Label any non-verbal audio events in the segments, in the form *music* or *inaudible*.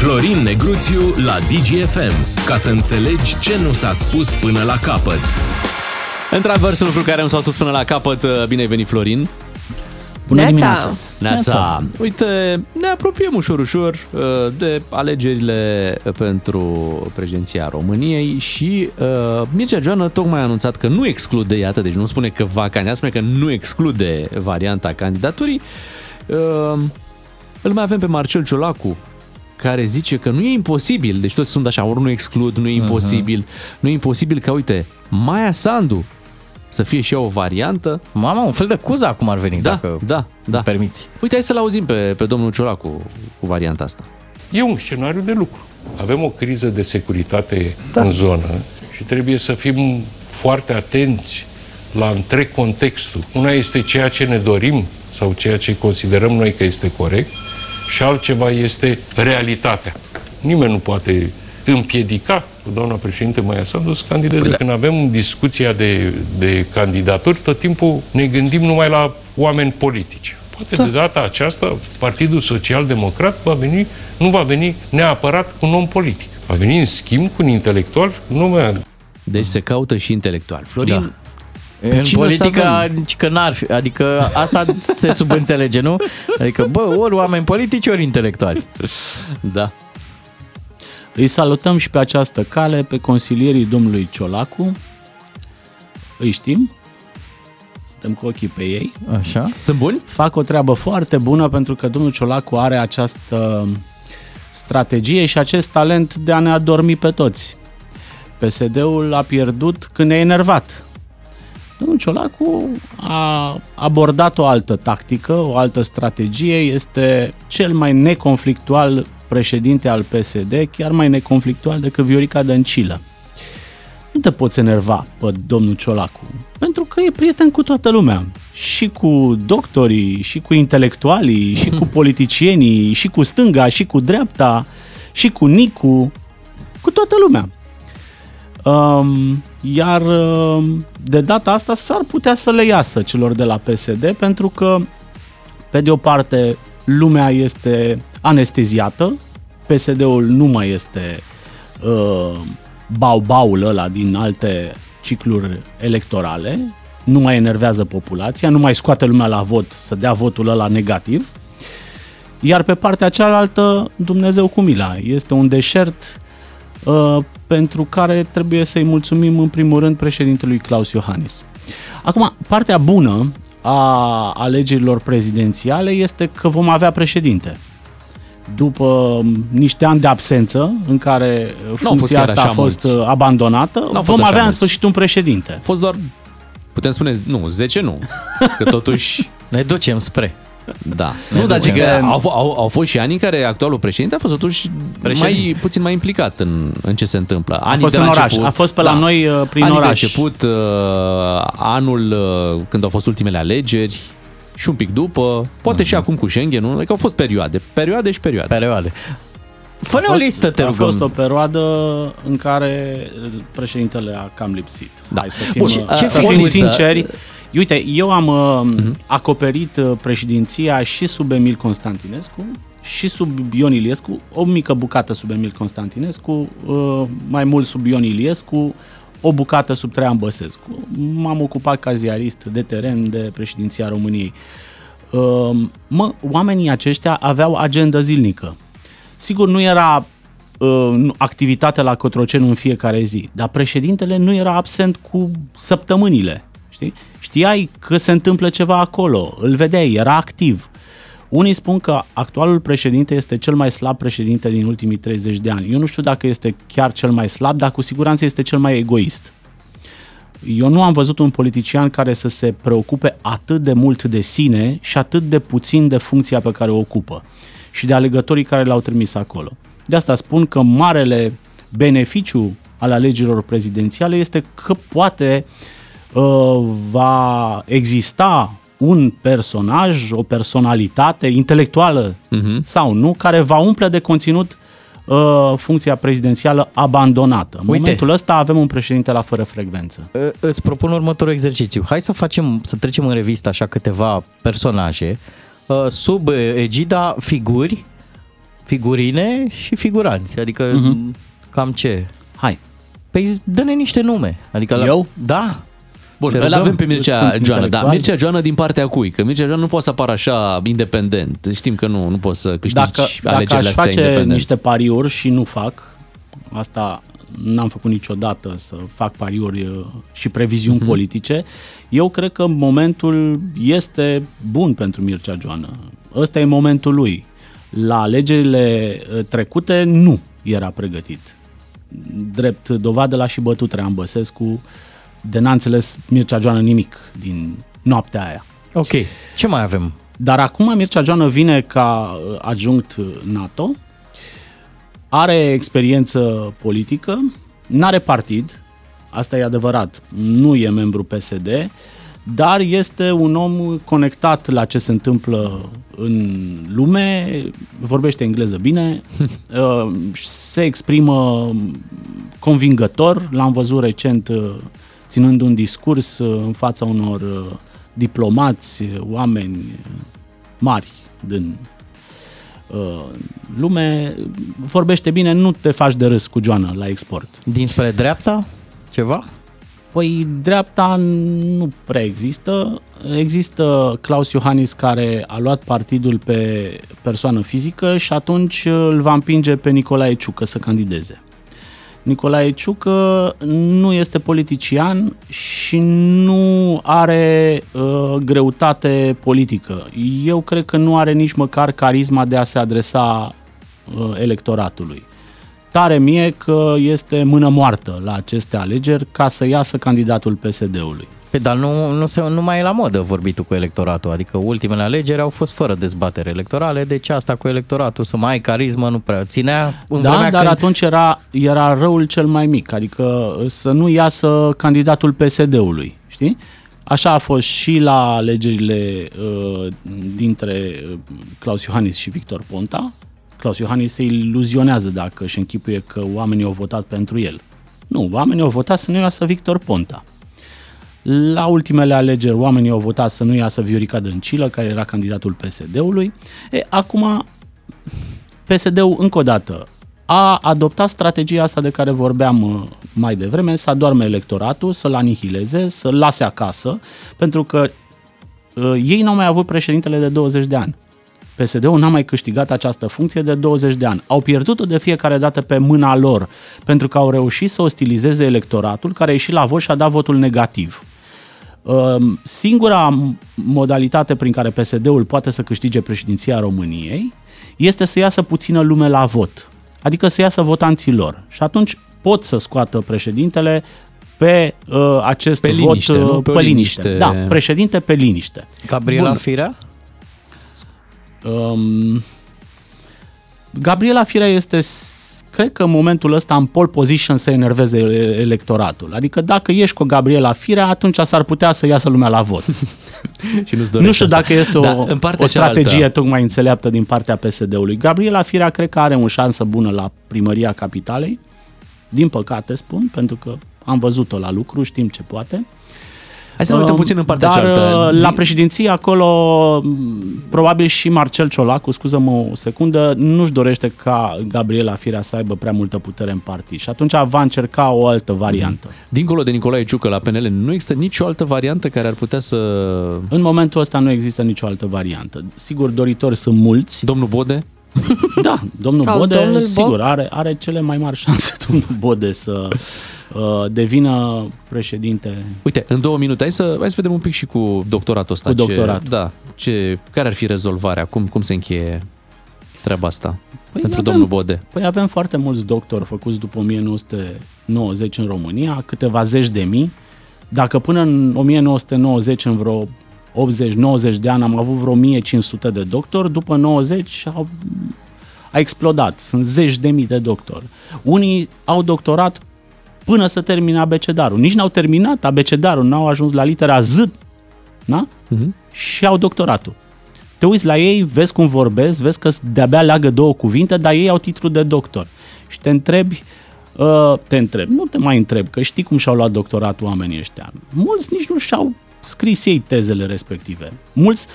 Florin Negruțiu la DGFM, ca să înțelegi ce nu s-a spus până la capăt. Într-adevăr, sunt lucruri care nu s-au spus până la capăt. Bine ai venit, Florin. Bună Neața. dimineața! Neața! Uite, ne apropiem ușor, ușor uh, de alegerile pentru președinția României și uh, Mircea Joană tocmai a anunțat că nu exclude, iată, deci nu spune că va candida, spune că nu exclude varianta candidaturii. Uh, îl mai avem pe Marcel Ciolacu, care zice că nu e imposibil, deci toți sunt așa, ori nu exclud, nu e imposibil, uh-huh. nu e imposibil ca, uite, Maia Sandu să fie și ea o variantă. Mama, un fel de cuză acum ar veni, da, dacă da, da. permiți. Uite, hai să-l auzim pe, pe domnul Ciolacu cu, cu varianta asta. E un scenariu de lucru. Avem o criză de securitate da. în zonă și trebuie să fim foarte atenți la întreg contextul. Una este ceea ce ne dorim sau ceea ce considerăm noi că este corect și altceva este realitatea. Nimeni nu poate împiedica cu doamna președinte Maia Sandu să candideze. Păi da. Când avem discuția de, de candidaturi, tot timpul ne gândim numai la oameni politici. Poate da. de data aceasta Partidul Social Democrat va veni, nu va veni neapărat cu un om politic. Va veni în schimb cu un intelectual, nu mai Deci se caută și intelectual. Florin, da. În politică, că n-ar fi, adică asta se subînțelege, nu? Adică, bă, ori oameni politici, ori intelectuali. Da. Îi salutăm și pe această cale pe consilierii domnului Ciolacu. Îi știm. Stăm cu ochii pe ei. Așa. Sunt buni? Fac o treabă foarte bună pentru că domnul Ciolacu are această strategie și acest talent de a ne adormi pe toți. PSD-ul a pierdut când e enervat. Domnul Ciolacu a abordat o altă tactică, o altă strategie, este cel mai neconflictual președinte al PSD, chiar mai neconflictual decât Viorica Dăncilă. Nu te poți enerva pe domnul Ciolacu, pentru că e prieten cu toată lumea. Și cu doctorii, și cu intelectualii, și cu politicienii, și cu stânga, și cu dreapta, și cu Nicu, cu toată lumea. Um, iar um, de data asta s-ar putea să le iasă celor de la PSD, pentru că, pe de o parte, lumea este anesteziată, PSD-ul nu mai este uh, bau-baul ăla din alte cicluri electorale, nu mai enervează populația, nu mai scoate lumea la vot să dea votul ăla negativ, iar pe partea cealaltă, Dumnezeu cu mila, este un deșert uh, pentru care trebuie să-i mulțumim în primul rând președintelui Claus Iohannis. Acum, partea bună a alegerilor prezidențiale este că vom avea președinte. După niște ani de absență în care funcția asta a fost mulți. abandonată, N-au vom avea în sfârșit un președinte. A fost doar, putem spune, nu, 10 nu, *laughs* că totuși... ne ducem spre. Da. Nu, dar că au, au, au fost și ani în care actualul președinte a fost totuși mai, puțin mai implicat în, în ce se întâmplă. Anii a fost în oraș, început, a fost pe la da, noi uh, prin anii oraș. de început, uh, anul uh, când au fost ultimele alegeri, și un pic după, poate uh-huh. și mhm. acum cu Schengen, nu? Adică au fost perioade, perioade și perioade. Perioade. Fă o listă, te rugăm. A fost o perioadă în care președintele a cam lipsit. Da. Hai să fim, Bun, și ce să fim sinceri. Uite, eu am uh-huh. acoperit uh, președinția și sub Emil Constantinescu și sub Ion Iliescu, o mică bucată sub Emil Constantinescu, uh, mai mult sub Ion Iliescu, o bucată sub Traian Băsescu. M-am ocupat ca ziarist de teren de președinția României. Uh, mă, oamenii aceștia aveau agenda zilnică. Sigur, nu era uh, activitate la Cotroceni în fiecare zi, dar președintele nu era absent cu săptămânile. Știi? Știai că se întâmplă ceva acolo, îl vedeai, era activ. Unii spun că actualul președinte este cel mai slab președinte din ultimii 30 de ani. Eu nu știu dacă este chiar cel mai slab, dar cu siguranță este cel mai egoist. Eu nu am văzut un politician care să se preocupe atât de mult de sine și atât de puțin de funcția pe care o ocupă și de alegătorii care l-au trimis acolo. De asta spun că marele beneficiu al alegerilor prezidențiale este că poate uh, va exista un personaj, o personalitate intelectuală uh-huh. sau nu, care va umple de conținut uh, funcția prezidențială abandonată. În Uite. momentul ăsta avem un președinte la fără frecvență. Uh, îți propun următorul exercițiu. Hai să facem, să trecem în revistă așa câteva personaje uh, sub egida figuri figurine și figuranți. Adică uh-huh. cam ce? Hai. Păi dă-ne niște nume. Adică Eu? La... Da. Bun, Te îl rugăm. avem pe Mircea Sunt Joană, da, intelectual. Mircea Joană din partea cui? Că Mircea Joană nu poate să apară așa independent. Știm că nu, nu poți să câștigi Dacă, dacă alegerile aș astea face independent. niște pariuri și nu fac, asta n-am făcut niciodată să fac pariuri uh, și previziuni Mhm. uh-huh. politice, eu cred că momentul este bun pentru Mircea Joană. Ăsta e momentul lui. La alegerile uh, trecute nu era pregătit. Drept dovadă la și bătut Traian Băsescu, de n-a înțeles Mircea Joană nimic din noaptea aia. Ok. Ce mai avem? Dar acum Mircea Joană vine ca uh, adjunct NATO, are experiență politică, n-are partid, asta e adevărat, nu e membru PSD, dar este un om conectat la ce se întâmplă în lume, vorbește engleză bine, *laughs* uh, se exprimă convingător, l-am văzut recent uh, ținând un discurs uh, în fața unor uh, diplomați, uh, oameni uh, mari din uh, lume, vorbește bine, nu te faci de râs cu Joana la export. Dinspre dreapta? Ceva? Păi dreapta nu prea există. Există Claus Iohannis care a luat partidul pe persoană fizică și atunci îl va împinge pe Nicolae Ciucă să candideze. Nicolae Ciucă nu este politician și nu are uh, greutate politică. Eu cred că nu are nici măcar carisma de a se adresa uh, electoratului. Tare mie că este mână moartă la aceste alegeri ca să iasă candidatul PSD-ului. Pe, dar nu, nu, se, nu mai e la modă vorbitul cu electoratul, adică ultimele alegeri au fost fără dezbatere electorale, deci asta cu electoratul, să mai ai carismă, nu prea ținea în Da, vremea dar când... atunci era, era răul cel mai mic, adică să nu iasă candidatul PSD-ului, știi? Așa a fost și la alegerile uh, dintre uh, Claus Iohannis și Victor Ponta. Claus Iohannis se iluzionează dacă își închipuie că oamenii au votat pentru el. Nu, oamenii au votat să nu iasă Victor Ponta. La ultimele alegeri, oamenii au votat să nu iasă Viorica Dăncilă, care era candidatul PSD-ului. E, acum, PSD-ul, încă o dată, a adoptat strategia asta de care vorbeam uh, mai devreme, să adorme electoratul, să-l anihileze, să-l lase acasă, pentru că uh, ei n-au mai avut președintele de 20 de ani. PSD-ul n-a mai câștigat această funcție de 20 de ani. Au pierdut-o de fiecare dată pe mâna lor, pentru că au reușit să ostilizeze electoratul care a ieșit la vot și a dat votul negativ. Um, Singura modalitate prin care PSD-ul poate să câștige președinția României este să iasă puțină lume la vot, adică să iasă votanții lor. Și atunci pot să scoată președintele pe uh, acest Pe vot liniște, uh, nu? Pe o pe liniște. liniște. Da, președinte pe liniște. Gabriela Bun. Firea? Um, Gabriela Firea este, s- cred că în momentul ăsta, în pole position să enerveze e- electoratul. Adică dacă ești cu Gabriela Firea, atunci s-ar putea să iasă lumea la vot. *laughs* și nu-ți nu dorești știu asta. dacă este o, Da, în partea o strategie cealaltă. tocmai înțeleaptă din partea PSD-ului. Gabriela Firea cred că are o șansă bună la primăria capitalei. Din păcate spun, pentru că am văzut-o la lucru, știm ce poate. Hai să ne uităm puțin în partea Dar cealaltă. uh, la președinție acolo m, probabil și Marcel Ciolacu, scuză-mă o secundă, nu-și dorește ca Gabriela Firea să aibă prea multă putere în partid și atunci va încerca o altă variantă. Dincolo de Nicolae Ciucă la PNL, nu există nicio altă variantă care ar putea să... În momentul ăsta nu există nicio altă variantă. Sigur, doritori sunt mulți. Domnul Bode? Da, domnul Sau Bode, domnul Boc? sigur, are, are cele mai mari șanse *laughs* domnul Bode să uh, devină președinte. Uite, în două minute, hai să, hai să vedem un pic și cu doctoratul ăsta. Cu doctoratul. Ce, da, ce, care ar fi rezolvarea? Cum, cum se încheie treaba asta Păi pentru avem- domnul Bode? Păi avem foarte mulți doctori făcuți după 1990 în România, câteva zeci de mii. Dacă până în 1990, în vreo 80-90 de ani, am avut vreo 1500 de doctori, după 90 au, a explodat. Sunt zeci de mii de doctori. Unii au doctorat până să termine abecedarul. Nici n-au terminat abecedarul, n-au ajuns la litera Z, da? Mhm. și au doctoratul. Te uiți la ei, vezi cum vorbesc, vezi că de-abia leagă două cuvinte, dar ei au titlul de doctor. Și te întrebi, uh, te întrebi, nu te mai întreb, că știi cum și-au luat doctoratul oamenii ăștia. Mulți nici nu și-au scris ei tezele respective. Mulți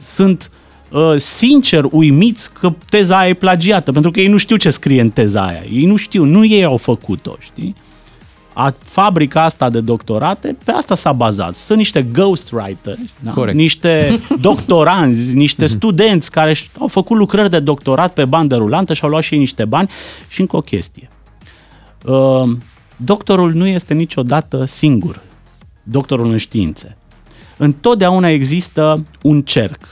sunt uh, sincer uimiți că teza aia e plagiată, pentru că ei nu știu ce scrie în teza aia. Ei nu știu, nu ei au făcut-o, știi? A, fabrica asta de doctorate, pe asta s-a bazat. Sunt niște ghostwriters, da? Corect. niște *laughs* doctoranzi, niște studenți care și- au făcut lucrări de doctorat pe bandă rulantă și au luat și ei niște bani. Și încă o chestie. Uh, doctorul nu este niciodată singur, doctorul în științe. Întotdeauna există un cerc.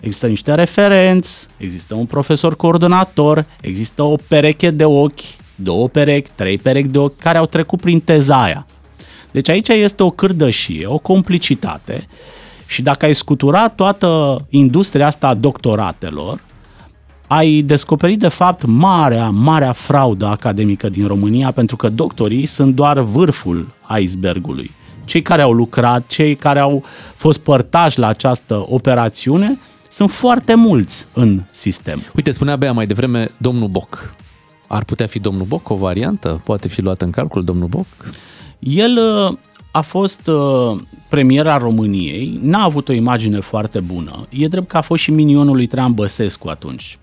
Există niște referenți, există un profesor coordonator, există o pereche de ochi, două perechi, trei perechi de ochi care au trecut prin teza aia. Deci aici este o cârdășie, o complicitate și dacă ai scutura toată industria asta a doctoratelor, ai descoperit de fapt marea, marea fraudă academică din România pentru că doctorii sunt doar vârful icebergului. Cei care au lucrat, cei care au fost părtași la această operațiune, sunt foarte mulți în sistem. Uite, spunea Bea mai devreme domnul Boc. Ar putea fi domnul Boc o variantă? Poate fi luat în calcul domnul Boc? El uh, a fost uh, premier al României, n-a avut o imagine foarte bună. E drept că a fost și minionul lui Traian Băsescu atunci.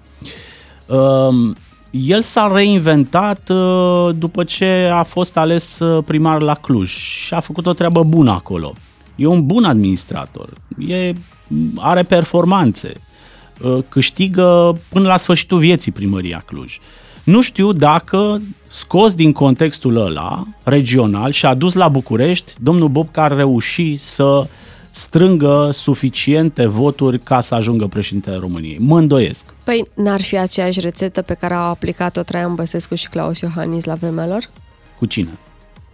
Uh, El s-a reinventat uh, după ce a fost ales uh, primar la Cluj și a făcut o treabă bună acolo. E un bun administrator, e, are performanțe, uh, câștigă până la sfârșitul vieții primăria Cluj. Nu știu dacă scos din contextul ăla regional și adus la București, domnul Bobca ar reuși să strângă suficiente voturi ca să ajungă președintele României. Mă îndoiesc. Păi n-ar fi aceeași rețetă pe care au aplicat-o Traian Băsescu și Claus Iohannis la vremea lor? Cu cine?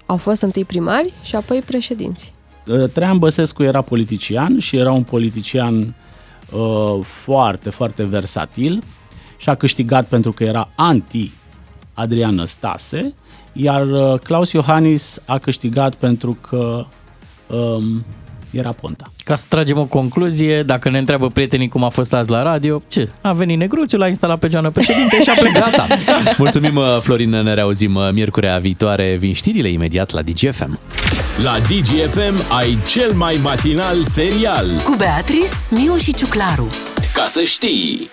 Au fost întâi primari și apoi președinți. Uh, Traian Băsescu era politician și era un politician uh, foarte, foarte versatil și a câștigat pentru că era anti Adrian Năstase, iar uh, Claus Iohannis a câștigat pentru că um, era Ponta. Ca să tragem o concluzie, dacă ne întreabă prietenii cum a fost azi la radio, ce? A venit negruțul, l-a instalat pe geană președinte și a plecat. Gata. *laughs* Mulțumim, uh, Florin, ne reauzim uh, miercurea viitoare. Vin știrile imediat la DGFM. La DGFM ai cel mai matinal serial. Cu Beatrice, Miu și Ciuclaru. Ca să știi!